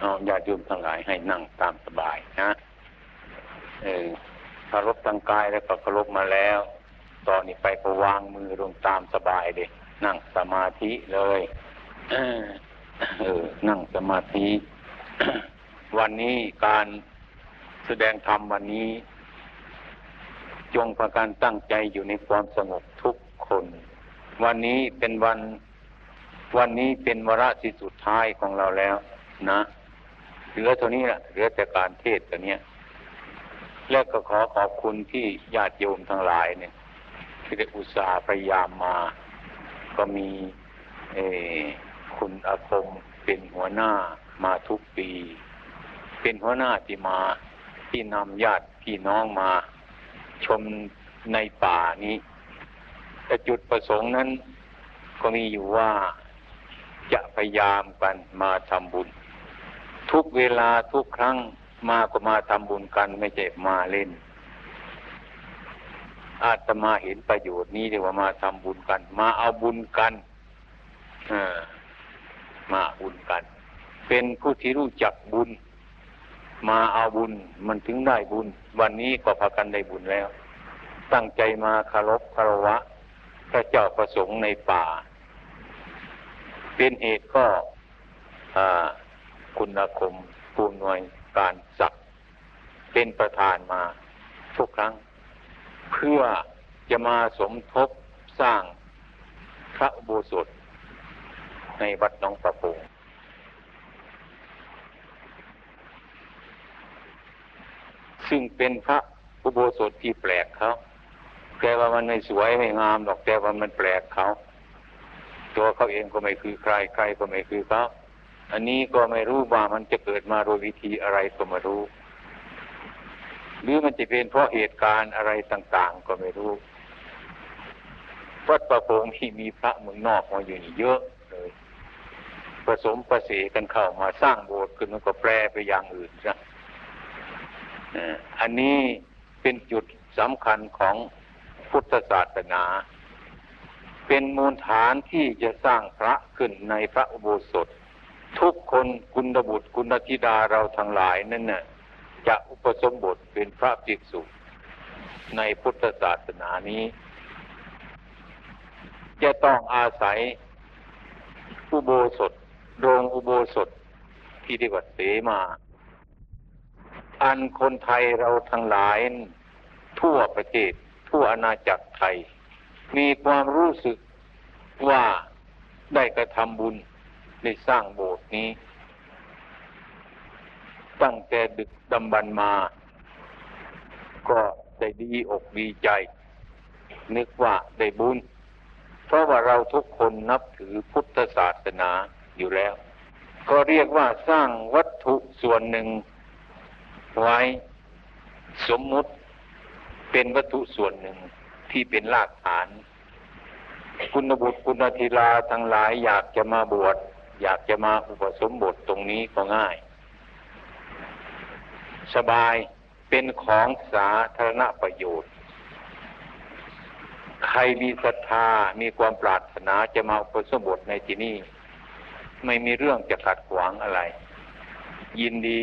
เอาญาติโยมทั้งหลายให้นั่งตามสบายนะเออคารพทางกายแล้วก็คารพมาแล้ว ตอนนี้ไปก็วางมือลงตามสบายเลยนั่งสมาธิเลยเออนั่งสมาธิ วันนี้การแสดงธรรมวันนี้ จงประการตั้งใจอยู่ในความสงบทุกคน วันนี้เป็นวัน วันนี้เป็นวาระที่สุดท้ายของเราแล้วนะ เหลือเท่านี้แหละเหลือแต่การเทศตัวเนี้ย และก็ขอขอบคุณที่ญาติโยมทั้งหลายเนี่ย ที่ได้อุตส่าห์พยายามมา ก็มีเอคุณอาคมเป็นหัวหน้ามาทุกปี เป็นหัวหน้าที่มาที่นำญาติพี่น้องมาชมในป่านี้แต่จุดประสงค์นั้น ก็มีอยู่ว่าจะพยายามกันมาทำบุญ ทุกเวลาทุกครั้งมาก็มาทำบุญกันไม่ใช่มาเล่น อาตมาเห็นประโยชน์นี้เรียว่ามาทำบุญกัน มาเอาบุญกันมาบุญกัน เป็นผู้ที่รู้จักบุญ มาเอาบุญมันถึงได้บุญ วันนี้ก็พากันได้บุญแล้ว ตั้งใจมาคารพคารวะ พระเจ้าประสงค์ในป่า เป็นเหตุก็ คุณคมภูมิหน่วยการศักดิ์เป็นประธานมาทุกครั้ง เพื่อจะมาสมทบสร้างพระอุโบสถในวัดหนองประพงซึ่งเป็นพระอุโบสถที่แปลกเขาแต่ว่ามันไม่สวยไม่งามหรอกแต่ว่ามันแปลกเขา ตัวเขาเองก็ไม่คือใครใครก็ไม่คือเขา อันนี้ก็ไม่รู้ว่ามันจะเกิดมาโดยวิธีอะไรก็ไม่รู้ หรือมันจะเป็นเพราะเหตุการณ์อะไรต่าง ๆ ก็ไม่รู้ วัดประโพงที่มีพระเมืองนอกมาอยู่นี่เยอะเลยผสมประสีกันเข้ามาสร้างโบสถ์ขึ้นมันก็แปลไปอย่างอื่นซะอันนี้เป็นจุดสำคัญของพุทธศาสนา เป็นมูลฐานที่จะสร้างพระขึ้นในพระอุโบสถ ทุกคนคุณบุตรคุณธิดาเราทั้งหลายนั่นน่ะจะอุปสมบทเป็นพระภิกษุในพุทธศาสนานี้ จะต้องอาศัยอุโบสถโรงอุโบสถที่เรียกว่าเสมา อันคนไทยเราทั้งหลาย ทั่วประเทศทั่วอาณาจักรไทย มีความรู้สึกว่าได้กระทำบุญ ได้สร้างโบสถ์นี้ ตั้งแต่ดึกดำบรรมา ก็ได้ดีอกดีใจ นึกว่าได้บุญ เพราะว่าเราทุกคนนับถือพุทธศาสนาอยู่แล้ว ก็เรียกว่าสร้างวัตถุส่วนหนึ่ง ไว้สมมุติเป็นวัตถุส่วนหนึ่งที่เป็นรากฐาน คุณบุตรคุณธิราทั้งหลายอยากจะมาบวช อยากจะมาอุปสมบทตรงนี้ก็ง่าย สบายเป็นของสาธารณประโยชน์ ใครมีศรัทธามีความปรารถนาจะมาอุปสมบทในที่นี้ ไม่มีเรื่องจะขัดขวางอะไร ยินดี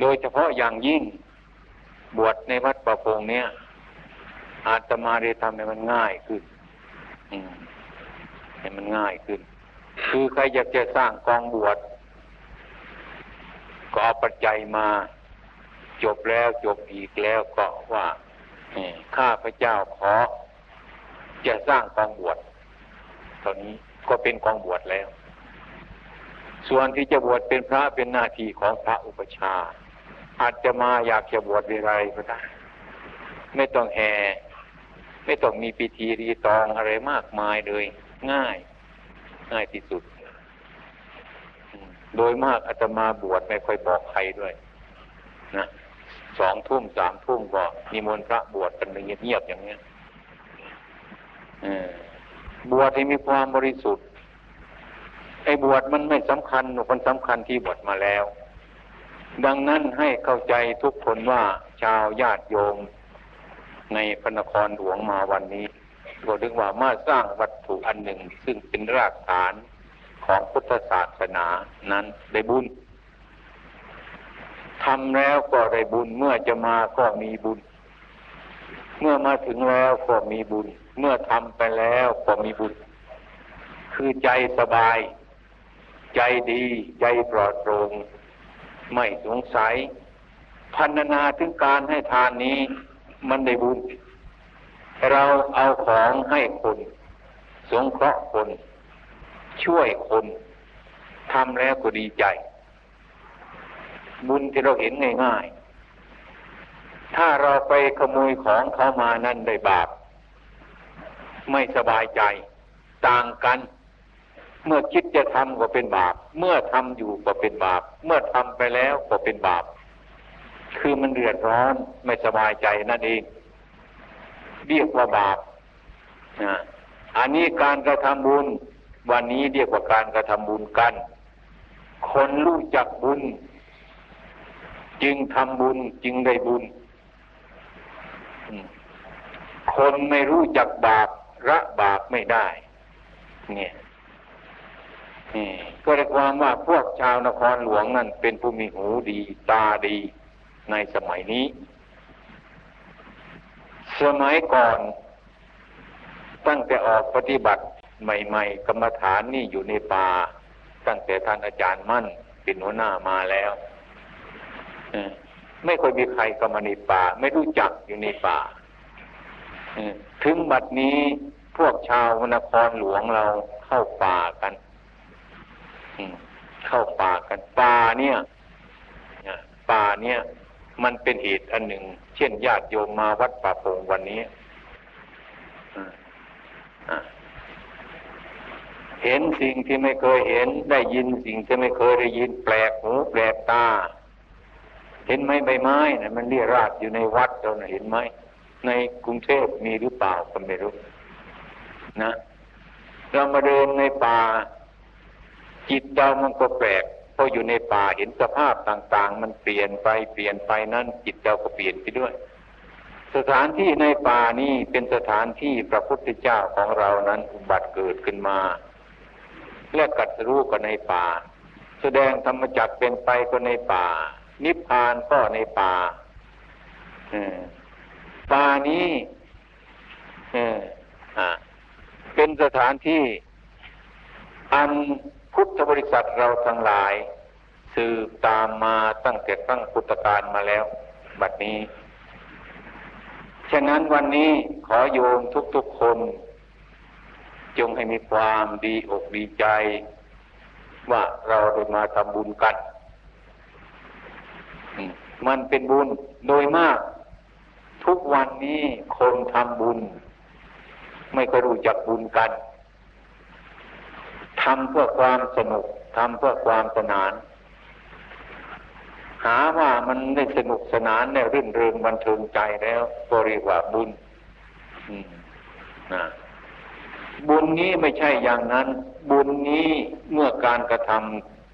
โดยเฉพาะอย่างยิ่งบวชในวัดประพงเนี้ยอาตมาได้ทำให้มันง่ายขึ้นให้มันง่ายขึ้น คือใครอยากจะสร้างกองบวชก็เอาปัจจัยมา จบแล้วจบอีกแล้วก็ว่าข้าพระเจ้าขอ จะสร้างกองบวชตอนนี้ก็เป็นกองบวชแล้ว ส่วนที่จะบวชเป็นพระเป็นหน้าที่ของพระอุปชา อาจจะมาอยากจะบวชอะไรก็ได้ ไม่ต้องแห่ไม่ต้องมีพิธีรีตองอะไรมากมายเลย ง่าย ง่ายที่สุด โดยมากอาตมาบวชไม่ค่อยบอกใครด้วย นะสองทุ่มสามทุ่มก็มีมนพระบวชกันเงียบๆอย่างเนี้ยบวชที่มีความบริสุทธิ์ไอ้บวชมันไม่สำคัญมันสำคัญที่บวชมาแล้ว ดังนั้นให้เข้าใจทุกคนว่าชาวญาติโยมในพระนครหลวงมาวันนี้ ก็ถึงว่ามาสร้างวัตถุอันหนึ่ง ซึ่งเป็นรากฐานของพุทธศาสนานั้นได้บุญทำแล้วก็ได้บุญเมื่อจะมาก็มีบุญ เมื่อมาถึงแล้วก็มีบุญ เมื่อทำไปแล้วก็มีบุญ คือใจสบาย ใจดี ใจปลอดโปร่งไม่สงสัยพันนาถึงการให้ทานนี้ มันได้บุญ เราเอาของให้คน สงเคราะห์คน ช่วยคนทำแล้วก็ดีใจ บุญที่เราเห็นง่ายๆ ถ้าเราไปขโมยของเขามานั่นได้บาป ไม่สบายใจ ต่างกัน เมื่อคิดจะทำก็เป็นบาป เมื่อทำอยู่ก็เป็นบาป เมื่อทำไปแล้วก็เป็นบาป คือมันเดือดร้อนไม่สบายใจนั่นเอง เรียกว่าบาปนะอันนี้การกระทำบุญ วันนี้เรียกว่าการกระทำบุญกัน คนรู้จักบุญ จึงทำบุญจึงได้บุญ คนไม่รู้จักบาประบาปไม่ได้ เนี่ยนี่ก็เรียกความว่าพวกชาวนครหลวงนั่นเป็นผู้มีหูดีตาดีในสมัยนี้ สมัยก่อน ตั้งแต่ออกปฏิบัติใหม่ ๆ กรรมฐานนี่อยู่ในป่า ตั้งแต่ท่านอาจารย์มั่นเป็นหัวหน้ามาแล้วไม่เคยมีใครก็มาในป่า ไม่รู้จักอยู่ในป่าถึงบัดนี้พวกชาวนครหลวงเราเข้าป่ากันเข้าป่ากันป่าเนี่ยป่าเนี่ย มันเป็นเหตุอันหนึ่ง เช่นญาติโยมมาวัดป่าพงวันนี้เห็นสิ่งที่ไม่เคยเห็น ได้ยินสิ่งที่ไม่เคยได้ยิน แปลกหูแปลกตา เห็นไหมใบไม้นะมันเรียราดอยู่ในวัดเรานะเห็นไหมในกรุงเทพมีหรือเปล่าก็ไม่รู้นะเรามาเดินในป่า จิตเรามันก็แปลก พออยู่ในป่าเห็นสภาพต่าง ๆ มันเปลี่ยนไปเปลี่ยนไปนั้นจิตเราก็เปลี่ยนไปด้วย สถานที่ในป่านี้เป็นสถานที่พระพุทธเจ้าของเรานั้นอุบัติเกิดขึ้นมา และกัดรู้ก็ในป่า แสดงธรรมจักเป็นไปก็ในป่า นิพพานก็ในป่าป่านี้เป็นสถานที่อัน พุทธบริษัทเราทั้งหลาย สืบตามมาตั้งแต่ตั้งพุทธกาลมาแล้ว บัดนี้ ฉะนั้นวันนี้ขอโยมทุกๆคน จงให้มีความดีอกดีใจ ว่าเราได้มาทำบุญกัน มันเป็นบุญโดยมาก ทุกวันนี้คนทำบุญ ไม่ก็รู้จักบุญกัน ทำเพื่อความสนุกทำเพื่อความสนาน หาว่ามันได้สนุกสนานในรื่นเริงบันเทิงใจแล้วก็เรียกว่าบุญนะบุญนี้ไม่ใช่อย่างนั้น บุญนี้เมื่อการกระท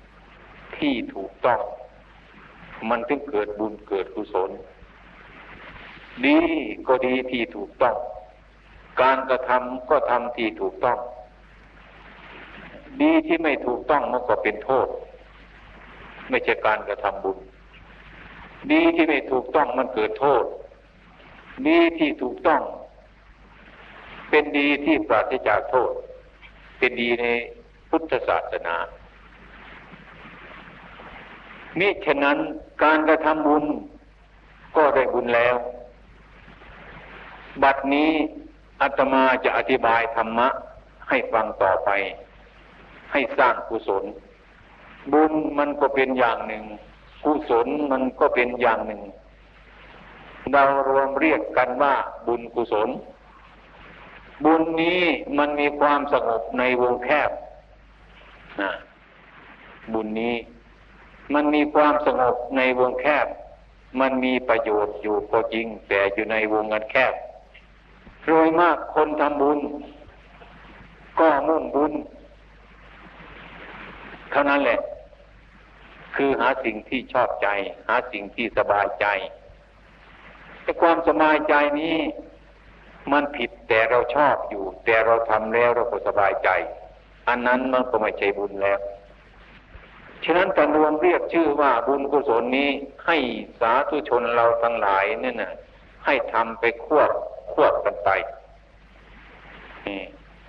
ำที่ถูกต้อง มันถึงเกิดบุญเกิดกุศลดีก็ดีที่ถูกต้อง การกระทำก็ทำที่ถูกต้อง ดีที่ไม่ถูกต้องมันก็เป็นโทษ ไม่ใช่การกระทำบุญ ดีที่ไม่ถูกต้องมันเกิดโทษ ดีที่ถูกต้อง เป็นดีที่ปราศจากโทษ เป็นดีในพุทธศาสนามิฉะนั้นการกระทำบุญก็ได้บุญแล้ว บัดนี้อาตมาจะอธิบายธรรมะให้ฟังต่อไป ให้สร้างกุศล บุญมันก็เป็นอย่างหนึ่ง กุศลมันก็เป็นอย่างหนึ่ง เรารวมเรียกกันว่าบุญกุศล บุญนี้มันมีความสงบในวงแคบนะบุญนี้ มันมีความสงบในวงแคบ มันมีประโยชน์อยู่ก็จริง แต่อยู่ในวงเงินแคบโดยมากคนทำบุญ ก็มุ่งบุญ เท่านั้นแหละ คือหาสิ่งที่ชอบใจ หาสิ่งที่สบายใจแต่ความสบายใจนี้ มันผิดแต่เราชอบอยู่ แต่เราทำแล้วเราก็สบายใจ อันนั้นมันก็ไม่ใช่บุญแล้วฉะนั้นการรวมเรียกชื่อว่าบุญกุศลนี้ให้สาธุชนเราทั้งหลายเนี่ยนะให้ทำไปควบควบกันไป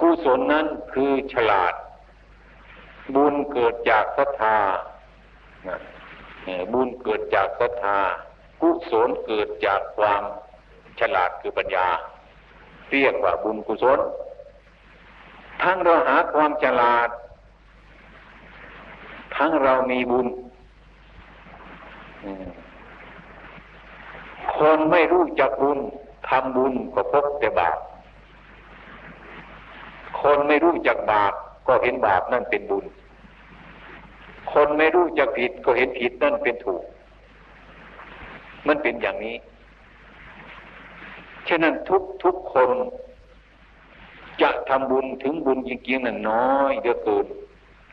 กุศลนั้นคือฉลาด บุญเกิดจากศรัทธาบุญเกิดจากศรัทธา กุศลเกิดจากความฉลาดคือปัญญา เรียกว่าบุญกุศล ทั้งเราหาความฉลาด ทั้งเรามีบุญ คนไม่รู้จักบุญทำบุญก็พบแต่บาป คนไม่รู้จักบาป ก็เห็นบาปนั่นเป็นบุญ คนไม่รู้จักผิดก็เห็นผิดนั่นเป็นถูก มันเป็นอย่างนี้ฉะนั้นทุกทุกคน จะทำบุญถึงบุญจริงๆนั้นน้อยเดือเกิน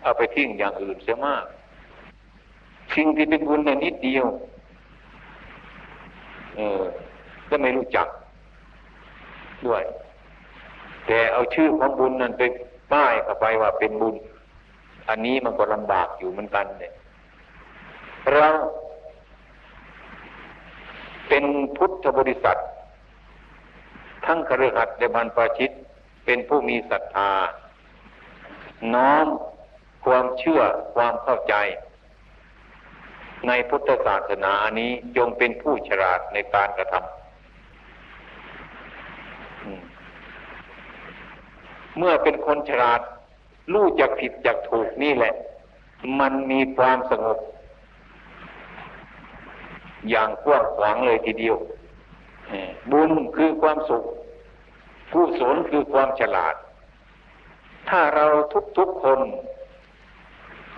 เอาไปทิ้งอย่างอื่นเสียมากสิ่งที่เป็นบุญนั้นนิดเดียว เออก็ไม่รู้จักด้วย แต่เอาชื่อของบุญนั้นไป ป้ายเข้าไปว่าเป็นบุญ อันนี้มันก็ลำบากอยู่เหมือนกันเนี่ยเราเป็นพุทธบริษัท ทั้งคฤหัสถ์และบรรพชิต เป็นผู้มีศรัทธา น้อมความเชื่อความเข้าใจ ในพุทธศาสนาอันนี้จงเป็นผู้ฉลาดในการกระทำ เมื่อเป็นคนฉลาดรู้จักผิดจักถูกนี่แหละ มันมีความสงบ อย่างกว้างขวางเลยทีเดียว บุญคือความสุขผู้สนคือความฉลาด ถ้าเราทุกๆคน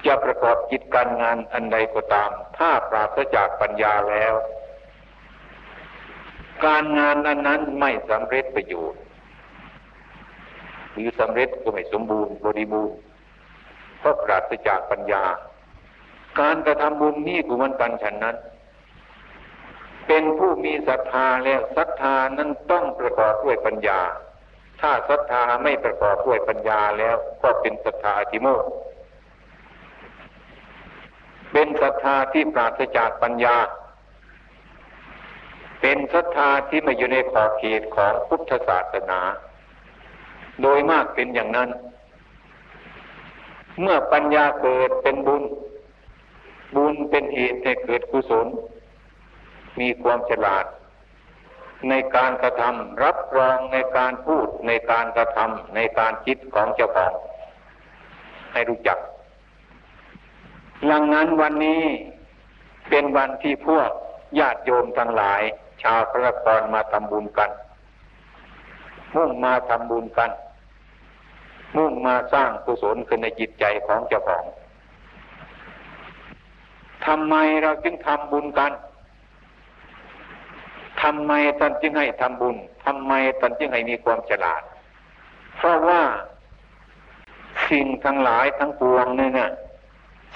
จะประกอบกิจการงานอันใดก็ตาม ถ้าปราศจากปัญญาแล้ว การงานอันนั้นไม่สำเร็จประโยชน์ หรือสำเร็จก็ไม่สมบูรณ์บริบูรณ์เพราะปราศจากปัญญา การกระทำบุญนี่กุมันกันฉันนั้น เป็นผู้มีศรัทธาแล้วศรัทธานั้นต้องประกอบด้วยปัญญา ถ้าศรัทธาไม่ประกอบด้วยปัญญาแล้วก็เป็นศรัทธาอธิโมกเป็นศรัทธาที่ปราศจากปัญญา เป็นศรัทธาที่ไม่อยู่ในขอบเขตของพุทธศาสนา โดยมากเป็นอย่างนั้น เมื่อปัญญาเกิดเป็นบุญ บุญเป็นเหตุให้เกิดกุศล มีความฉลาด ในการกระทำรับรองในการพูดในการกระทำในการคิดของเจ้าของให้รู้จักหลังนั้นวันนี้เป็นวันที่พวกญาติโยมทั้งหลาย ชาวพระนครมาทำบุญกันมุ่งมาทำบุญกัน มุ่งมาสร้างกุศลขึ้นในจิตใจของเจ้าของทำไมเราจึงทำบุญกันทำไมท่านจึงให้ทำบุญทำไมท่านจึงให้มีความฉลาด เพราะว่าสิ่งทั้งหลายทั้งปวงนี่เนี่ย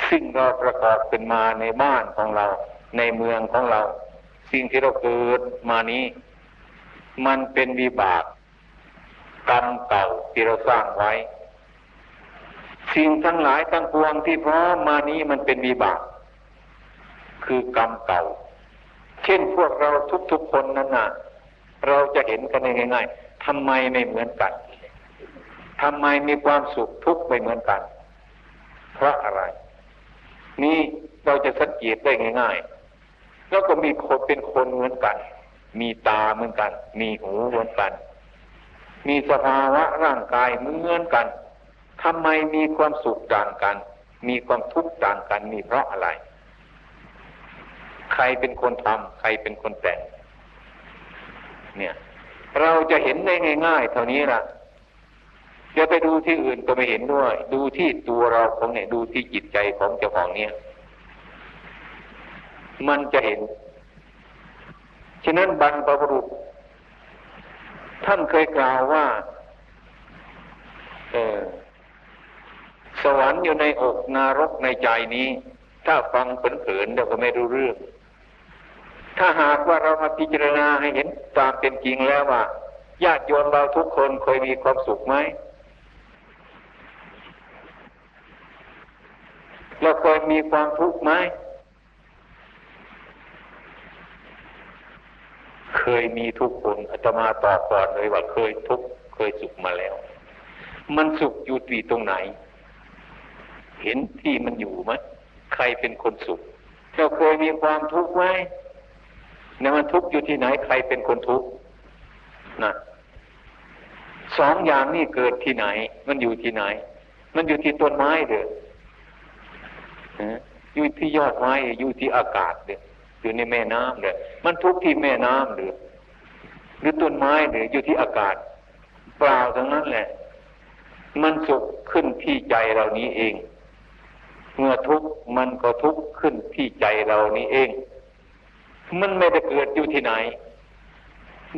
สิ่งเราประกอบขึ้นมาในบ้านของเรา ในเมืองของเรา สิ่งที่เราเกิดมานี้ มันเป็นวิบาก กรรมเก่าที่เราสร้างไว้ สิ่งทั้งหลายทั้งปวงที่พร้อมมานี้มันเป็นวิบาก คือกรรมเก่า เช่นพวกเราทุกๆคนนั้นนะเราจะเห็นกันง่ายๆทำไมไม่เหมือนกันทำไมมีความสุขทุกข์ไม่เหมือนกัน เพราะอะไร นี่เราจะสังเกตได้ง่าย ๆ แล้วก็มีคนเป็นคนเหมือนกัน มีตาเหมือนกัน มีหูเหมือนกัน มีสภาวะร่างกายเหมือนกันทำไมมีความสุขต่างกัน มีความทุกข์ต่างกัน มีเพราะอะไร ใครเป็นคนทำใครเป็นคนแต่ง เนี่ย เราจะเห็นได้ง่าย ๆ เท่านี้ล่ะจะไปดูที่อื่นก็ไม่เห็นด้วย ดูที่ตัวเราของเนี่ย ดูที่จิตใจของเจ้าของเนี่ย มันจะเห็น ฉะนั้นบรรพบุรุษ ท่านเคยกล่าวว่าเออสวรรค์อยู่ในอกนรกในใจนี้ ถ้าฟังเผินๆเดี๋ยวก็ไม่รู้เรื่อง ถ้าหากว่าเรามาพิจารณาให้เห็นตามเป็นจริงแล้วว่าญาติโยมเราทุกคนเคยมีความสุขไหมเราเคยมีความทุกข์ไหม เคยมีทุกคนอาตมาตอบก่อนเลยว่าเคยทุกเคยสุขมาแล้ว มันสุขอยู่ที่ตรงไหน เห็นที่มันอยู่ไหมใครเป็นคนสุขเราเคยมีความทุกข์ไหมเนี่ยมันทุกข์อยู่ที่ไหนใครเป็นคนทุกข์นะสองอย่างนี้เกิดที่ไหน มันอยู่ที่ไหน มันอยู่ที่ต้นไม้เด้ออยู่ที่ยอดไม้อยู่ที่อากาศเด้อ อยู่ในแม่น้ำเด้อมันทุกข์ที่แม่น้ำเด้อหรือต้นไม้เด้ออยู่ที่อากาศ เปล่าทั้งนั้นแหละ มันสุขขึ้นที่ใจเรานี้เอง เมื่อทุกข์มันก็ทุกข์ขึ้นที่ใจเรานี้เอง มันไม่ได้เกิดอยู่ที่ไหน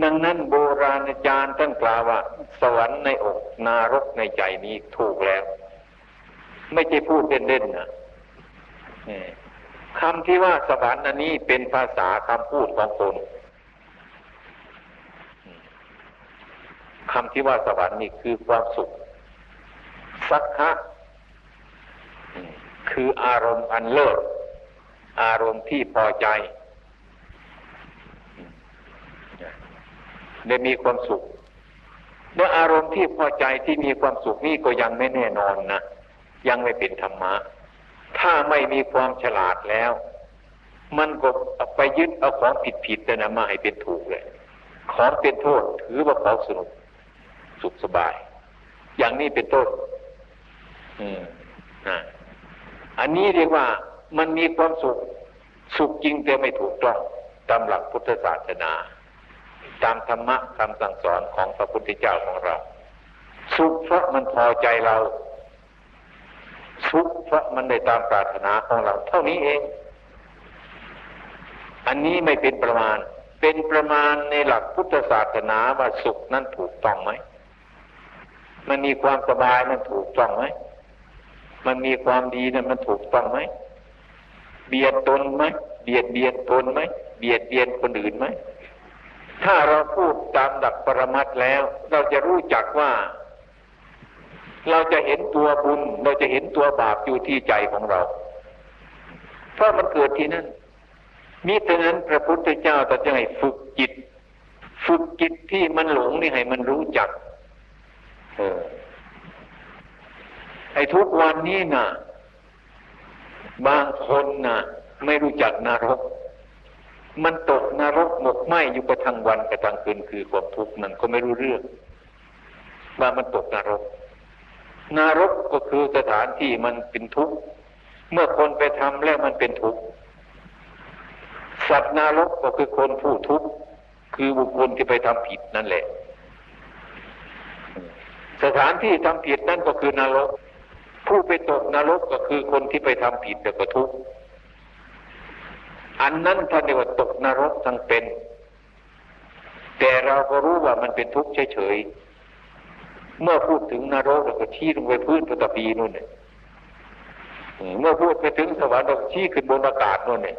ดังนั้นโบราณอาจารย์ท่านกล่าวว่า สวรรค์ในอกนรกในใจนี้ถูกแล้ว ไม่ใช่พูดเล่นๆนะ คำที่ว่าสวรรค์อันนี้เป็นภาษาคำพูดของคนคำที่ว่าสวรรค์นี่คือความสุข สักขะคืออารมณ์อันเลิศอารมณ์ที่พอใจได้มีความสุขเมื่ออารมณ์ที่พอใจที่มีความสุขนี่ก็ยังไม่แน่นอนนะยังไม่เป็นธรรมะ ถ้าไม่มีความฉลาดแล้ว มันก็ไปยึดเอาของผิดผิดแต่นะมาให้เป็นถูกเลย ของเป็นโทษถือว่าของสนุกสุขสบาย อย่างนี้เป็นต้นอืมนะอันนี้เรียกว่ามันมีความสุขสุขจริงแต่ไม่ถูกต้องตามหลักพุทธศาสนา ตามธรรมะคำสั่งสอนของพระพุทธเจ้าของเรา สุขเพราะมันพอใจเรา สุขพระมันได้ตามปรารถนาของเรา เท่านี้เอง อันนี้ไม่เป็นประมาณ เป็นประมาณในหลักพุทธศาสนาว่าสุขนั้นถูกต้องไหม มันมีความสบายมันถูกต้องไหม มันมีความดีนั้นมันถูกต้องไหม เบียดตนไหม เบียดเบียนตนไหม เบียดเบียนคนอื่นไหม ถ้าเราพูดตามดักปรมัตแล้ว เราจะรู้จักว่า เราจะเห็นตัวบุญ เราจะเห็นตัวบาปอยู่ที่ใจของเรา เพราะมันเกิดที่นั่นมิฉะนั้นพระพุทธเจ้าตรัสให้ฝึกจิต ฝึกจิตที่มันหลงนี่ให้มันรู้จัก เออไอ้ทุกวันนี้นะ่ะ บางคนนะ่ะ ไม่รู้จักนรก มันตกนรกหมกไหมอยู่กระทั่งวันกระทั่งคืนคือความทุกข์นั่นก็ไม่รู้เรื่องว่ามันตกนรก นรกก็คือสถานที่มันเป็นทุกข์เมื่อคนไปทำแล้วมันเป็นทุกข์สัตว์นรกก็คือคนผู้ทุกข์คือบุคคลที่ไปทำผิดนั่นแหละ สถานที่ทำผิดนั่นก็คือนรก ผู้ไปตกนรกก็คือคนที่ไปทำผิดแต่ก็ทุกข์อันนั้นท่านเรียกว่าตกนรกทั้งเป็น แต่เราก็รู้ว่ามันเป็นทุกข์เฉยๆ เมื่อพูดถึงนรกเราก็ชี้ลงไปพื้นปฐพีนู่นเนี่ยเมื่อพูดไปถึงสวรรค์เราชี้ขึ้นบนอากาศนู่นเนี่ย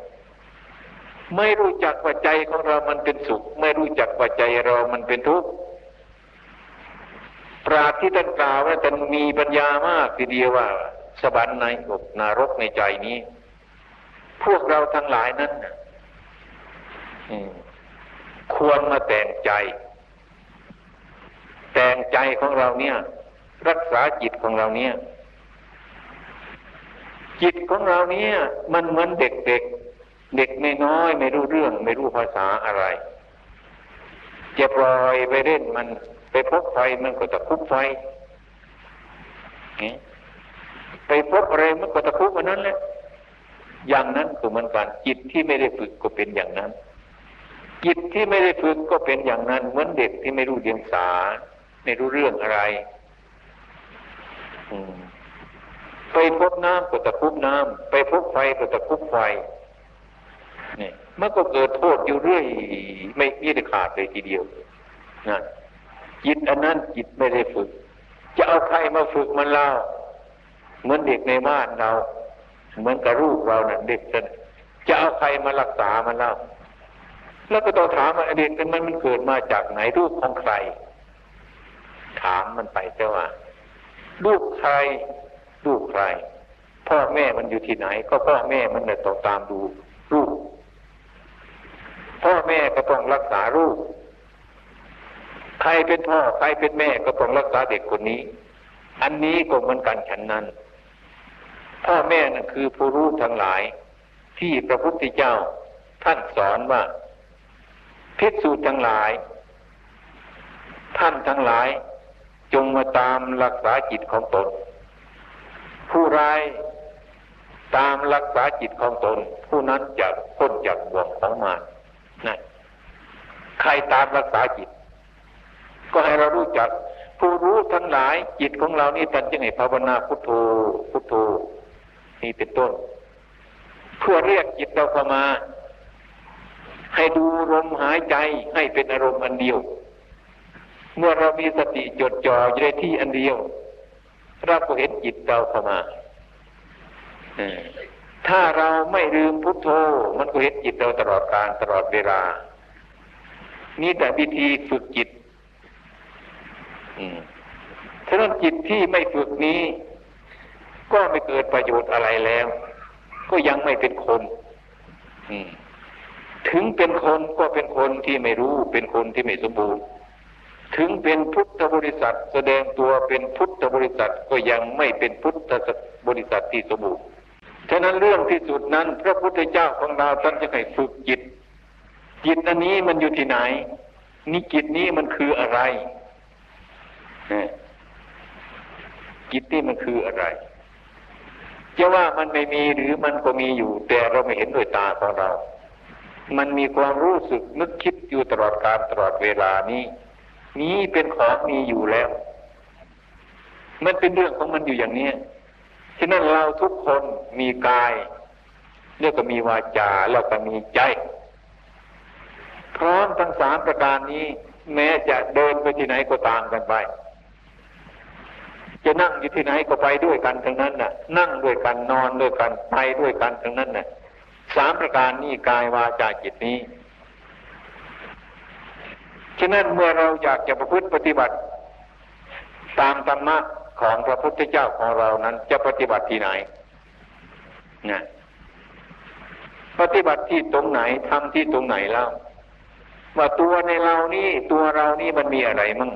ไม่รู้จักว่าใจของเรามันเป็นสุข ไม่รู้จักว่าใจเรามันเป็นทุกข์ปราดที่ท่านกล่าวว่าท่านมีปัญญามากทีเดียวว่า สวรรค์ในอกนรกในใจนี้ พวกเราทั้งหลายนั้นควรมาแต่งใจ แต่งใจของเราเนี่ย รักษาจิตของเราเนี่ย จิตของเราเนี่ย มันเหมือนเด็กเด็กเด็กไม่น้อยไม่รู้เรื่อง ไม่รู้ภาษาอะไรจะปล่อยไปเล่นมันไปพบไฟมันก็ตะคุบไฟไปพบอะไรมันก็ตะคุบมันนั้นแหละอย่างนั้นคือมันการจิตที่ไม่ได้ฝึกก็เป็นอย่างนั้นจิตที่ไม่ได้ฝึกก็เป็นอย่างนั้น เหมือนเด็กที่ไม่รู้เดียงสา ไม่รู้เรื่องอะไรไปพบน้ำก็ตะคุบน้ำไปพบไฟก็ตะคุบไฟนี่มันก็เกิดโทษอยู่เรื่อย ไม่มีได้ขาดเลยทีเดียวนะจิตอันนั้นจิตไม่ได้ฝึก จะเอาใครมาฝึกมันล่าเหมือนเด็กในบ้านเรา เหมือนกับลูกเราเนะ่ะเด็กจะจะเอาใครมารักษามันแล้วแล้วก็ต้องถามว่าเด็กมันมันเกิดมาจากไหนลูกของใคร ถามมันไปแต่ว่า ลูกใครลูกใคร พ่อแม่มันอยู่ที่ไหน ก็พ่อแม่มันเนี่ยต้องตามดูลูกพ่อแม่ก็ต้องรักษาลูกใครเป็นพ่อใครเป็นแม่ก็ต้องรักษาเด็กคนนี้ อันนี้ก็เหมือนกันฉันนั้น พ่อแม่นั่นคือผู้รู้ทั้งหลาย ที่พระพุทธเจ้าท่านสอนว่าพิสูจน์ทั้งหลาย ท่านทั้งหลาย จงมาตามรักษาจิตของตน ผู้ร้ายตามรักษาจิตของตน ผู้นั้นจะพ้นจากบ่วงของมารนั่นใครตามรักษาจิต ก็ให้เรารู้จัก ผู้รู้ทั้งหลายจิตของเรานี่ท่านจึงให้ภาวนาพุทโธพุทโธนี่เป็นต้น เพื่อเรียกจิตเราเข้ามา ให้ดูลมหายใจให้เป็นอารมณ์อันเดียว เมื่อเรามีสติจดจ่ออยู่ในที่อันเดียวเราก็เห็นจิตเราเข้ามาถ้าเราไม่ลืมพุทโธ มันก็เห็นจิตเราตลอดการตลอดเวลา นี่แต่วิธีฝึกจิตฉะนั้นจิตที่ไม่ฝึกนี้ ก็ไม่เกิดประโยชน์อะไรแล้ว ก็ยังไม่เป็นคนถึงเป็นคนก็เป็นคนที่ไม่รู้ เป็นคนที่ไม่สมบูรณ์ ถึงเป็นพุทธบริษัท แสดงตัวเป็นพุทธบริษัทก็ยังไม่เป็นพุทธบริษัทที่สมบูรณ์ฉะนั้นเรื่องที่สุดนั้น พระพุทธเจ้าของเราท่านจะให้ฝึกจิต จิตอันนี้มันอยู่ที่ไหน นี่จิตนี้มันคืออะไรจิตนี่มันคืออะไรจะว่ามันไม่มีหรือมันก็มีอยู่ แต่เราไม่เห็นด้วยตาของเรา มันมีความรู้สึกนึกคิดอยู่ตลอดการตลอดเวลานี้ นี้เป็นของมีอยู่แล้ว มันเป็นเรื่องของมันอยู่อย่างนี้ฉะนั้นเราทุกคนมีกายเรียกก็มีวาจาแล้วก็มีใจ พร้อมทั้งสามประการนี้ แม้จะเดินไปที่ไหนก็ตามกันไป จะนั่งอยู่ที่ไหนก็ไปด้วยกันทั้งนั้นน่ะ นั่งด้วยกันนอนด้วยกันไปด้วยกันทั้งนั้นน่ะสามประการนี้กายวาจาจิตนี้ ฉะนั้นเมื่อเราอยากจะประพฤติปฏิบัติ ตามธรรมะของพระพุทธเจ้าของเรานั้น จะปฏิบัติที่ไหนนะปฏิบัติที่ตรงไหนทำที่ตรงไหนแล้วว่าตัวในเรานี่ตัวเรานี่มันมีอะไรมั่ง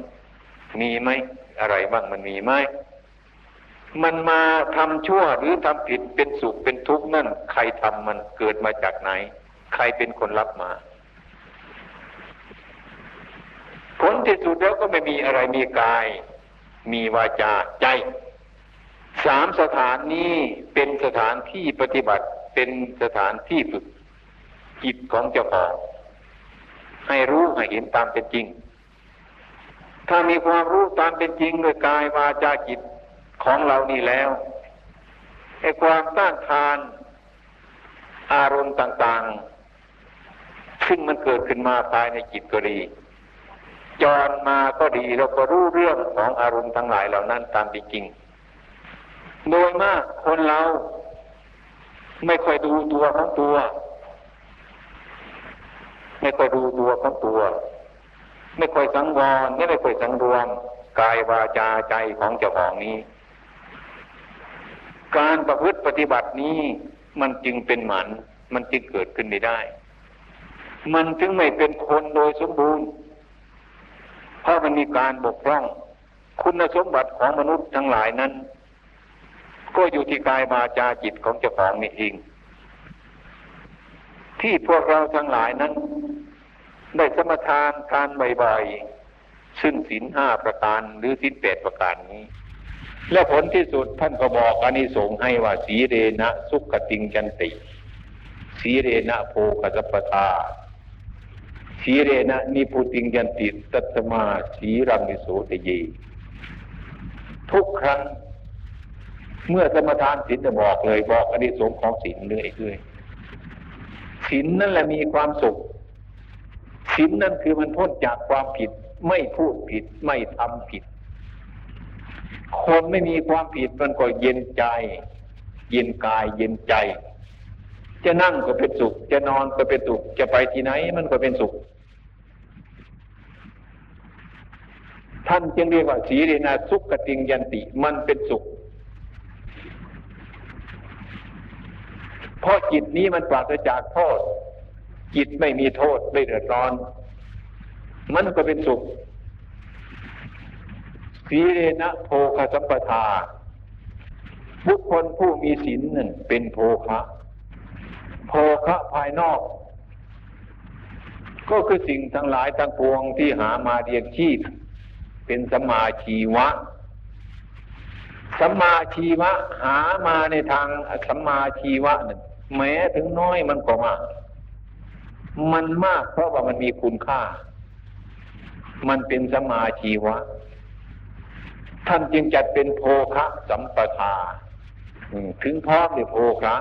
มีไหมอะไรบ้างมันมีไหมมันมาทำชั่วหรือทำผิดเป็นสุขเป็นทุกข์นั่น ใครทำมันเกิดมาจากไหน ใครเป็นคนรับมา ผล ที่สุดแล้วก็ไม่มีอะไรมีกาย มีวาจาใจสามสถานนี้เป็นสถานที่ปฏิบัติเป็นสถานที่ฝึกจิตของเจ้าของให้รู้ให้เห็นตามเป็นจริง ถ้ามีความรู้ตามเป็นจริงด้วยกายวาจาจิตของเรานี่แล้วไอ้ความต้านทานอารมณ์ต่าง ๆ ซึ่งมันเกิดขึ้นมาภายในจิตก็ดี จรมาก็ดีเราก็รู้เรื่องของอารมณ์ทั้งหลายเหล่านั้นตามจริง โดยมากคนเรา ไม่ค่อยดูตัวของตัว ไม่ค่อยดูตัวของตัว ไม่ค่อยสังวรไม่ค่อยสังรวมกายวาจาใจของเจ้าของนี้ การประพฤติปฏิบัตินี้มันจึงเป็นหมัน มันจึงเกิดขึ้นไม่ได้ มันจึงไม่เป็นคนโดยสมบูรณ์ เพราะมันมีการบกพร่อง คุณสมบัติของมนุษย์ทั้งหลายนั้น ก็อยู่ที่กายวาจาจิตของเจ้าของนี่เองที่พวกเราทั้งหลายนั้น ได้สมทานการบ่อยๆซึ่งศีลห้าประการหรือศีลแปดประการนี้ และผลที่สุดท่านก็บอกอานิสงส์ให้ว่าสีเรนะสุขติงจันติ สีเรนะโพกสัปทา สีเรนะนิพุติงยันติตัตมาสีรังมิโสตเย ทุกครั้ง เมื่อสมทานศีลจะบอกเลยบอกอนิสงส์ของศีลเลยเลยศีลนั่นแหละมีความสุขศีลนั่นคือมันพ้นจากความผิด ไม่พูดผิดไม่ทำผิด คนไม่มีความผิดมันก็เย็นใจ เย็นกายเย็นใจจะนั่งก็เป็นสุข จะนอนก็เป็นสุข จะไปที่ไหนมันก็เป็นสุข ท่านจึงเรียกว่าสีเรนาสุขกติงยันติ มันเป็นสุข เพราะจิตนี้มันปราศจากโทษ จิตไม่มีโทษไม่เดือดร้อน มันก็เป็นสุขสีเรนะโภคสัมปทา บุคคลผู้มีศีลนั่นเป็นโภคะโภคะภายนอก ก็คือสิ่งทั้งหลายทั้งปวงที่หามาเรียงชีพ เป็นสมาชีวะสัมมาชีวะหามาในทางสัมมาชีวะนั่นแม้ถึงน้อยมันก็มาก มันมากเพราะว่ามันมีคุณค่า มันเป็นสมาชีวะ ท่านจึงจัดเป็นโภคะสัมปทาถึงพร้อมในโภคะ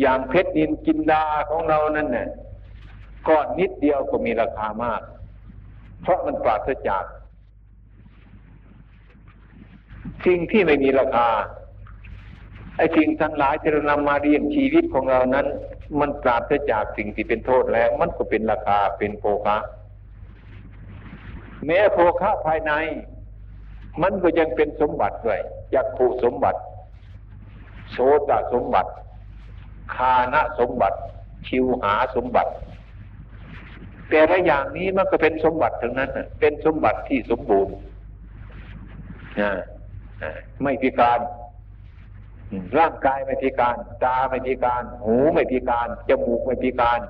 อย่างเพชรนินกินดาของเรานั่นเนี่ยก้อนนิดเดียวก็มีราคามาก เพราะมันปราศจาก สิ่งที่ไม่มีราคาไอ้สิ่งทั้งหลายที่เรานำมาเรียงชีวิตของเรานั้น มันปราศจากสิ่งที่เป็นโทษแล้ว มันก็เป็นราคาเป็นโภคะแม้โภคะภายใน มันก็ยังเป็นสมบัติด้วยยักขุสมบัติ โสตสมบัติ คานะสมบัติ ชิวหาสมบัติ แต่ละอย่างนี้มันก็เป็นสมบัติทั้งนั้นเป็นสมบัติที่สมบูรณ์ไม่พิการร่างกายไม่พิการ ตาไม่พิการ หูไม่พิการจมูกไม่พิการ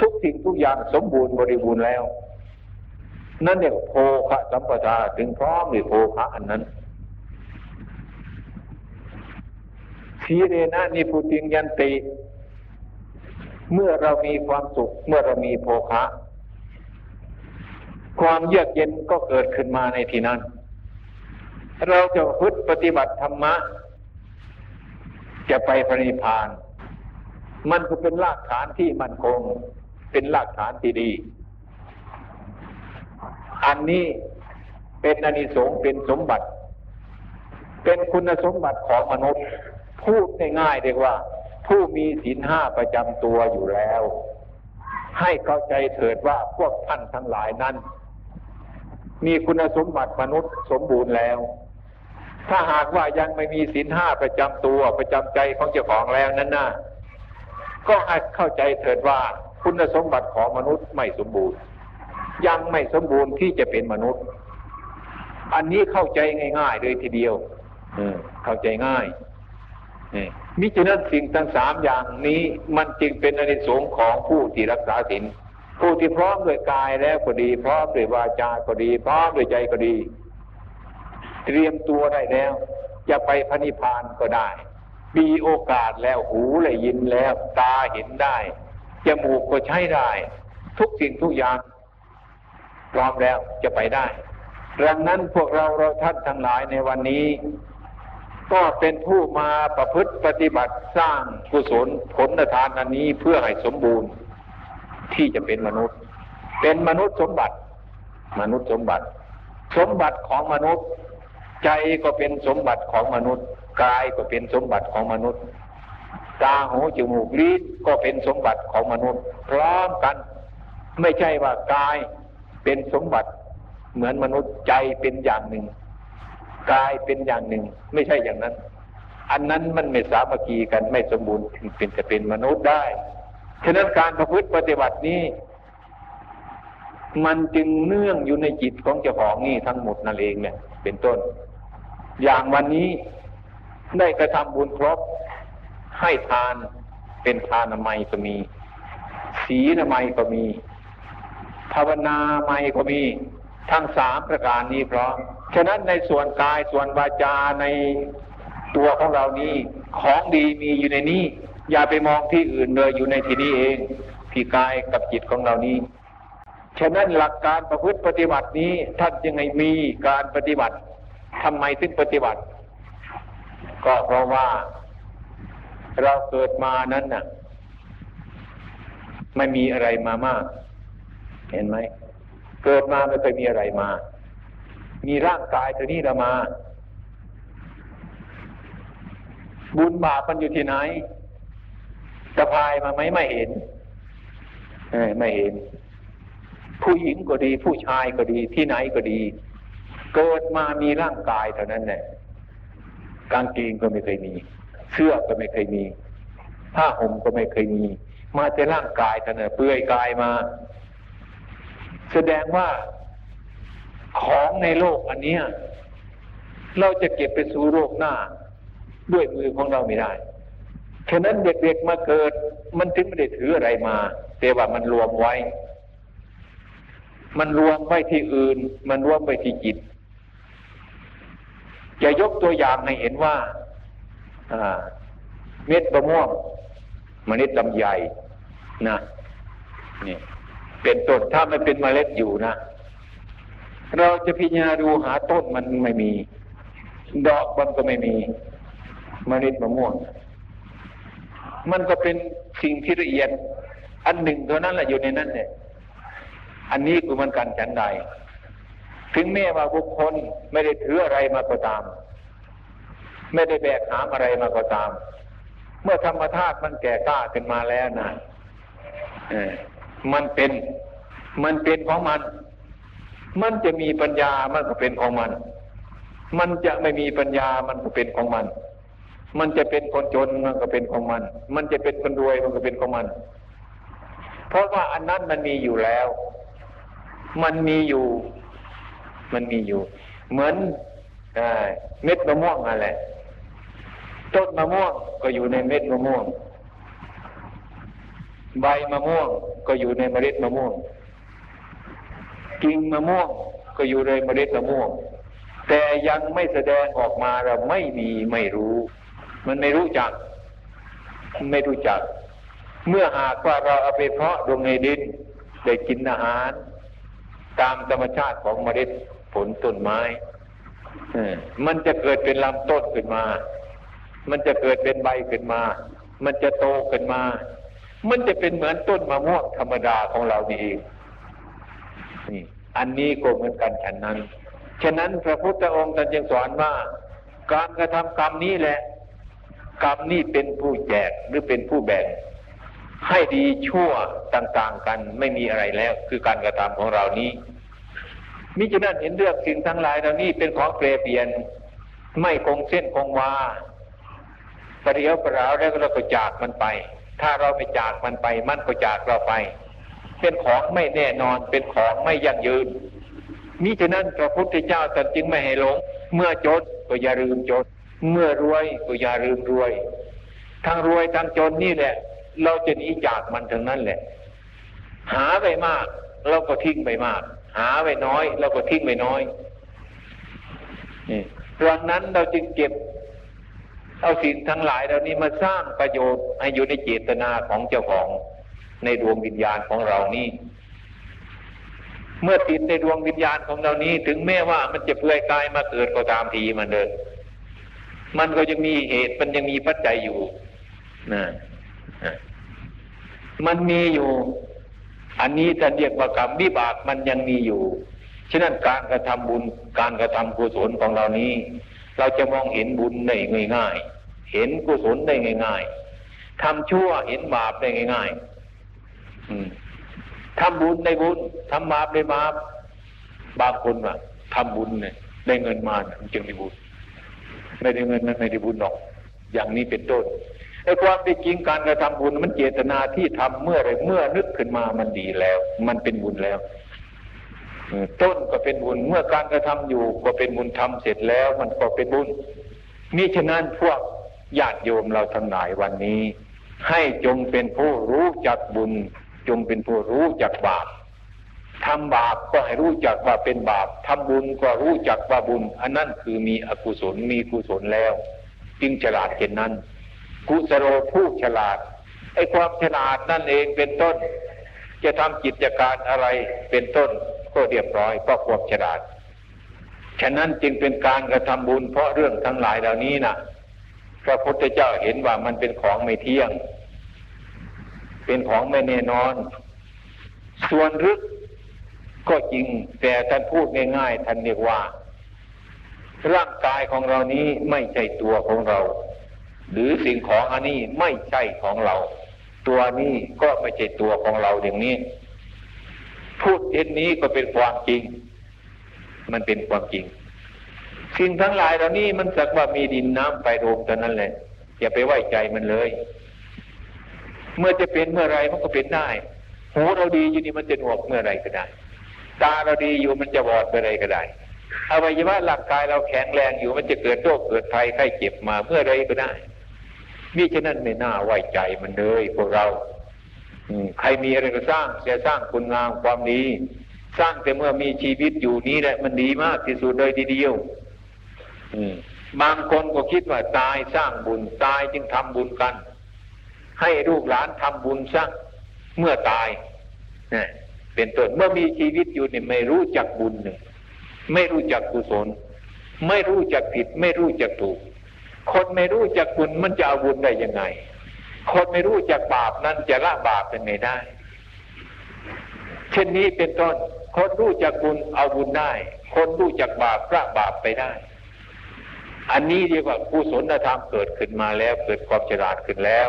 ทุกสิ่งทุกอย่างสมบูรณ์บริบูรณ์แล้ว นั่นเรียโภคะสัมปทาถึงพร้อมในโภคะอันนั้นทีเรนะนิพุติงยันติ เมื่อเรามีความสุข เมื่อเรามีโภคะ ความเยือกเย็นก็เกิดขึ้นมาในที่นั้น เราจะพึดปฏิบัติธรรมะ จะไปพระนิพพาน มันก็เป็นรากฐานที่มั่นคง เป็นรากฐานที่ดี อันนี้เป็นอนิสงส์เป็นสมบัติ เป็นคุณสมบัติของมนุษย์ พูดง่ายๆเรียกว่า ผู้มีศีลห้าประจำตัวอยู่แล้ว ให้เข้าใจเถิดว่าพวกท่านทั้งหลายนั้น มีคุณสมบัติมนุษย์สมบูรณ์แล้ว ถ้าหากว่ายังไม่มีศีลห้าประจำตัวประจำใจของเจ้าของแล้วนั้นนะก็ให้เข้าใจเถิดว่าคุณสมบัติของมนุษย์ไม่สมบูรณ์ ยังไม่สมบูรณ์ที่จะเป็นมนุษย์ อันนี้เข้าใจง่าย ๆ เลยทีเดียวเข้าใจง่าย มิฉะนั้นสิ่งทั้งสามอย่างนี้มันจึงเป็นอนิสงส์ของผู้ที่รักษาศีลผู้ที่พร้อมด้วยกายแล้วก็ดี พร้อมด้วยวาจาก็ดี พร้อมด้วยใจก็ดี เตรียมตัวได้แล้ว จะไปพระนิพพานก็ได้ มีโอกาสแล้วหูเลยยินแล้ว ตาเห็นได้จมูกก็ใช้ได้ ทุกสิ่งทุกอย่าง พร้อมแล้วจะไปได้ดังนั้นพวกเราเราท่านทั้งหลายในวันนี้ ก็เป็นผู้มาประพฤติปฏิบัติสร้างกุศลผลทานอันนี้เพื่อให้สมบูรณ์ที่จะเป็นมนุษย์ เป็นมนุษย์สมบัติ มนุษย์สมบัติ สมบัติของมนุษย์ ใจก็เป็นสมบัติของมนุษย์กายก็เป็นสมบัติของมนุษย์ ตาหูจมูกลิ้นก็เป็นสมบัติของมนุษย์ พร้อมกัน ไม่ใช่ว่ากายเป็นสมบัติเหมือนมนุษย์ใจเป็นอย่างหนึ่ง กายเป็นอย่างหนึ่ง ไม่ใช่อย่างนั้น อันนั้นมันไม่สามัคคีกันไม่สมบูรณ์ถึงเป็นจะเป็นมนุษย์ได้ฉะนั้นการประพฤติปฏิบัตินี้ มันจึงเนื่องอยู่ในจิตของเจ้าของนี่ทั้งหมดนั่นเองเนี่ย เป็นต้น อย่างวันนี้ได้กระทำบุญครบให้ทานเป็นทานนามัยก็มี ศีนามัยก็มี ภาวนาไมก็มี ทั้งสามประการนี้พร้อม ฉะนั้นในส่วนกายส่วนวาจาในตัวของเรานี้ ของดีมีอยู่ในนี้ อย่าไปมองที่อื่นเลยอยู่ในที่นี้เองที่กายกับจิตของเรานี้ ฉะนั้นหลักการประพฤติปฏิบัตินี้ท่านยังไงมีการปฏิบัติทำไมถึงปฏิบัติ ก็เพราะว่าเราเกิดมานั้นน่ะ ไม่มีอะไรมามาก เห็นไหม เกิดมาไม่เคยมีอะไรมา มีร่างกายตัวนี้เรามา บุญบาปมันอยู่ที่ไหนสะพายมาไหมไม่เห็นไม่เห็น ผู้หญิงก็ดี ผู้ชายก็ดีที่ไหนก็ดี เกิดมามีร่างกายเท่านั้นแหละกางเกงก็ไม่เคยมี เสื้อก็ไม่เคยมีผ้าห่มก็ไม่เคยมี มาแต่ร่างกายท่านเปื่อยกายมา แสดงว่า ของในโลกอันเนี้ยเราจะเก็บไปสู่โลกหน้า ด้วยมือของเราไม่ได้ฉะนั้นเด็กๆมาเกิด มันถึงไม่ได้ถืออะไรมา แต่ว่ามันรวมไว้ มันรวมไว้ที่อื่น มันรวมไว้ที่จิต จะยกตัวอย่างให้เห็นว่าเม็ดมะม่วงเมล็ดลำไยนะนี่เป็นต้นถ้าไมันเป็นเมล็ดอยู่นะ เราจะพิจารณาดูหาต้นมันไม่มี ดอกมันก็ไม่มีเมล็ดมะม่วง มันก็เป็นสิ่งที่ละเอียด อันหนึ่งเท่านั้นแหละอยู่ในนั้นเนี่ยอันนี้คือมันกันฉันใด ถึงแม้ว่าบุคคลไม่ได้ถืออะไรมาก็ตาม ไม่ได้แบกหามอะไรมาก็ตาม เมื่อธรรมธาตุมันแก่กล้าขึ้นมาแล้วนะมันเป็น มันเป็นของมัน มันจะมีปัญญามันก็เป็นของมัน มันจะไม่มีปัญญามันก็เป็นของมัน มันจะเป็นคนจนมันก็เป็นของมัน มันจะเป็นคนรวยมันก็เป็นของมัน เพราะว่าอันนั้นมันมีอยู่แล้ว มันมีอยู่ มันมีอยู่ เหมือนเม็ดมะม่วงอะไรต้นมะม่วงก็อยู่ในเม็ดมะม่วง ใบมะม่วงก็อยู่ในเมล็ดมะม่วง กิ่งมะม่วงก็อยู่ในเมล็ดมะม่วง แต่ยังไม่แสดงออกมาเราไม่มีไม่รู้ มันไม่รู้จัก ไม่รู้จัก เมื่อหากว่าเราเอาไปเพาะลงในดินได้กินอาหาร ตามธรรมชาติของเมล็ดผลต้นไม้มันจะเกิดเป็นลำต้นขึ้นมา มันจะเกิดเป็นใบขึ้นมา มันจะโตขึ้นมา มันจะเป็นเหมือนต้นมะม่วงธรรมดาของเรานี่เอง นี่อันนี้ก็เหมือนกันฉันนั้น ฉะนั้นพระพุทธองค์ท่านจึงสอนว่าการกระทำกรรมนี้แหละ กรรมนี้เป็นผู้แจกหรือเป็นผู้แบ่ง ให้ดีชั่วต่างๆกันไม่มีอะไรแล้ว คือการกระทำของเรานี้มิฉะนั้นเห็นเรื่องสิ่งทั้งหลายเหล่านี้เป็นของเปลี่ยนเปลี่ยน ไม่คงเส้นคงวาประเดี๋ยวประราวแล้วเราก็จากมันไป ถ้าเราไม่จากมันไป มันก็จากเราไป เป็นของไม่แน่นอนเป็นของไม่ยั่งยืนมิฉะนั้นพระพุทธเจ้าตรัสจึงไม่ให้หลง เมื่อจนก็อย่าลืมจน เมื่อรวยก็อย่าลืมรวย ทั้งรวยทั้งจนนี่แหละ เราจะหนีจากมันทั้งนั้นแหละ หาไปมาก เราก็ทิ้งไปมาก หาไปน้อย เราก็ทิ้งไปน้อยนี่ดังนั้นเราจึงเก็บ เอาสิ่งทั้งหลายเหล่านี้มาสร้างประโยชน์ให้อยู่ในเจตนาของเจ้าของ ในดวงวิญญาณของเรานี่ เมื่อติดในดวงวิญญาณของเรานี้ ถึงแม้ว่ามันจะเปลือยกายมาเกิดก็ตามทีมันเดินมันก็ยังมีเหตุมันยังมีปัจจัยอยู่นะมันมีอยู่ อันนี้จะเรียกว่ากรรมวิบากมันยังมีอยู่ ฉะนั้นการกระทำบุญ การกระทำกุศลของเรานี้ เราจะมองเห็นบุญได้ง่าย ๆ เห็นกุศลได้ง่าย ๆทำชั่วเห็นบาปได้ง่าย ๆ ทำบุญได้บุญทำบาปได้บาปบางคนว่าทำบุญเนี่ยได้เงินมาจึงได้บุญไม่ได้เงินนั้นไม่ได้บุญหรอก อย่างนี้เป็นต้นไอ้ความเป็นจริงการกระทำบุญมันเจตนาที่ทำเมื่อไรเมื่อนึกขึ้นมามันดีแล้ว มันเป็นบุญแล้วต้นก็เป็นบุญเมื่อการกระทำอยู่ก็เป็นบุญทำเสร็จแล้ว มันก็เป็นบุญมิฉะนั้นพวกญาติโยมเราทั้งหลายวันนี้ ให้จงเป็นผู้รู้จักบุญ จงเป็นผู้รู้จักบาปทำบาปก็ให้รู้จักว่าเป็นบาปทำบุญก็รู้จักว่าบุญ อันนั้นคือมีอกุศลมีกุศลแล้ว จึงฉลาดเช่นนั้นกุศโลผู้ฉลาดไอ้ความฉลาดนั่นเองเป็นต้น จะทำกิจการอะไรเป็นต้น ก็เรียบร้อยก็ควบฉลาดฉะนั้นจึงเป็นการกระทำบุญเพราะเรื่องทั้งหลายเหล่านี้นะพระพุทธเจ้าเห็นว่ามันเป็นของไม่เที่ยง เป็นของไม่แน่นอน ส่วนลึกก็จริง แต่ท่านพูดง่ายๆท่านเรียกว่า ร่างกายของเรานี้ไม่ใช่ตัวของเรา หรือสิ่งของอันนี้ไม่ใช่ของเรา ตัวนี้ก็ไม่ใช่ตัวของเราอย่างนี้ พูดเช่นนี้ก็เป็นความจริง มันเป็นความจริง สิ่งทั้งหลายเหล่านี้มันสักว่ามีดินน้ำไฟลมเท่านั้นแหละอย่าไปไว้ใจมันเลย เมื่อจะเป็นเมื่อไรมันก็เป็นได้หูเราดีอยู่นี่มันจะหนวกเมื่อไรก็ได้ ตาเราดีอยู่มันจะบอดเมื่อไรก็ได้อวัยวะร่างกายเราแข็งแรงอยู่มันจะเกิดโรคเกิดภัยไข้เจ็บมาเมื่อไรก็ได้มิฉะนั้นไม่น่าไว้ใจมันเลยพวกเราใครมีอะไรก็สร้างจะสร้างคุณงามความดี สร้างแต่เมื่อมีชีวิตอยู่นี้แหละมันดีมากที่สุดเลยทีเดียวบางคนก็คิดว่าตายสร้างบุญตายจึงทำบุญกัน ให้ลูกหลานทำบุญซะเมื่อตายเป็นต้นเมื่อมีชีวิตอยู่เนี่ยไม่รู้จักบุญหนึ่งไม่รู้จักกุศล ไม่รู้จักผิด ไม่รู้จักถูก คนไม่รู้จักบุญมันจะเอาบุญได้ยังไง คนไม่รู้จักบาปนั้นจะละบาปเป็นไงได้ เช่นนี้เป็นต้น คนรู้จักบุญเอาบุญได้ คนรู้จักบาปละบาปไปได้ อันนี้เรียกว่ากุศลธรรมเกิดขึ้นมาแล้ว เกิดความฉลาดขึ้นแล้ว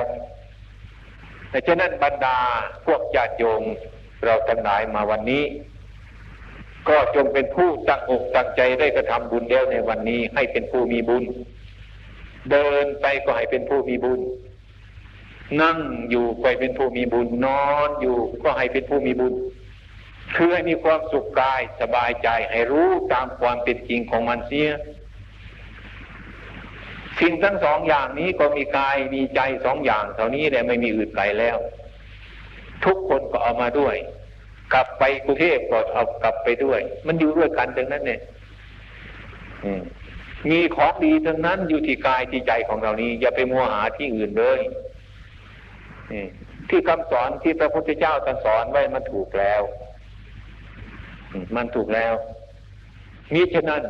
แต่ฉะนั้นบรรดาพวกญาติโยมเราทั้งหลายมาวันนี้ ก็จงเป็นผู้ตั้งอกตั้งใจได้กระทำบุญแล้วในวันนี้ให้เป็นผู้มีบุญ เดินไปก็ให้เป็นผู้มีบุญ นั่งอยู่ก็ให้เป็นผู้มีบุญนอนอยู่ก็ให้เป็นผู้มีบุญคือให้มีความสุขกายสบายใจให้รู้ตามความเป็นจริงของมันเสีย สิ่งทั้งสองอย่างนี้ก็มีกายมีใจสองอย่างเท่านี้แหละไม่มีอื่นไกลแล้ว ทุกคนก็เอามาด้วย กลับไปกรุงเทพก็เอากลับไปด้วย มันอยู่ด้วยกันดังนั้นเนี่ยมีของดีทั้งนั้นอยู่ที่กายที่ใจของเรานี้ อย่าไปมัวหาที่อื่นเลยที่คำสอนที่พระพุทธเจ้าตรัสสอนไว้มันถูกแล้วมันถูกแล้วมิฉะนั้น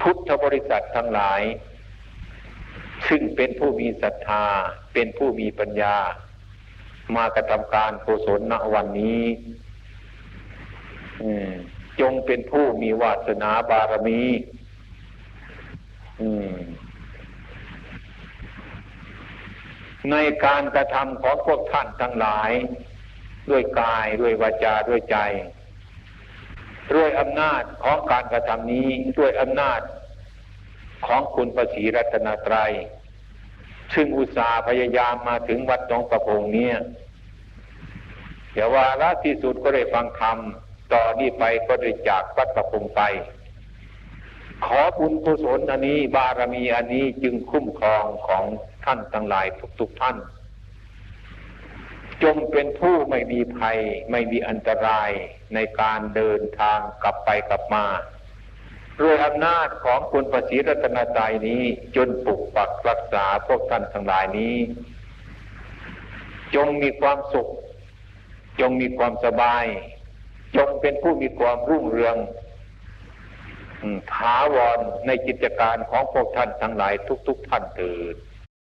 พุทธบริษัททั้งหลาย ซึ่งเป็นผู้มีศรัทธา เป็นผู้มีปัญญา มากระทำการกุศลณวันนี้จงเป็นผู้มีวาสนาบารมีในการกระทำของพวกท่านทั้งหลาย ด้วยกายด้วยวาจาด้วยใจ ด้วยอำนาจของการกระทำนี้ ด้วยอำนาจ ของคุณพระศรีรัตนตรัย ซึ่งอุตสาห์พยายามมาถึงวัดหนองประพงเนี่ยเดี๋ยววาละที่สุดก็ได้ฟังธรรมต่อนนี้ไปก็ได้จากวัดประพงไป ขอบุญกุศลอันนี้บารมีอันนี้จึงคุ้มครองของท่านทั้งหลายทุกๆทท่าน จงเป็นผู้ไม่มีภัย ไม่มีอันตรายในการเดินทางกลับไปกลับมา ด้วยอำนาจของคุณประสีรัตนใจนี้ จนปกปักรักษาพวกท่านทั้งหลายนี้ จงมีความสุข จงมีความสบาย จงเป็นผู้มีความรุ่งเรืองถาวรในกิจการของพวกท่านทั้งหลายทุกๆทท่านเถิด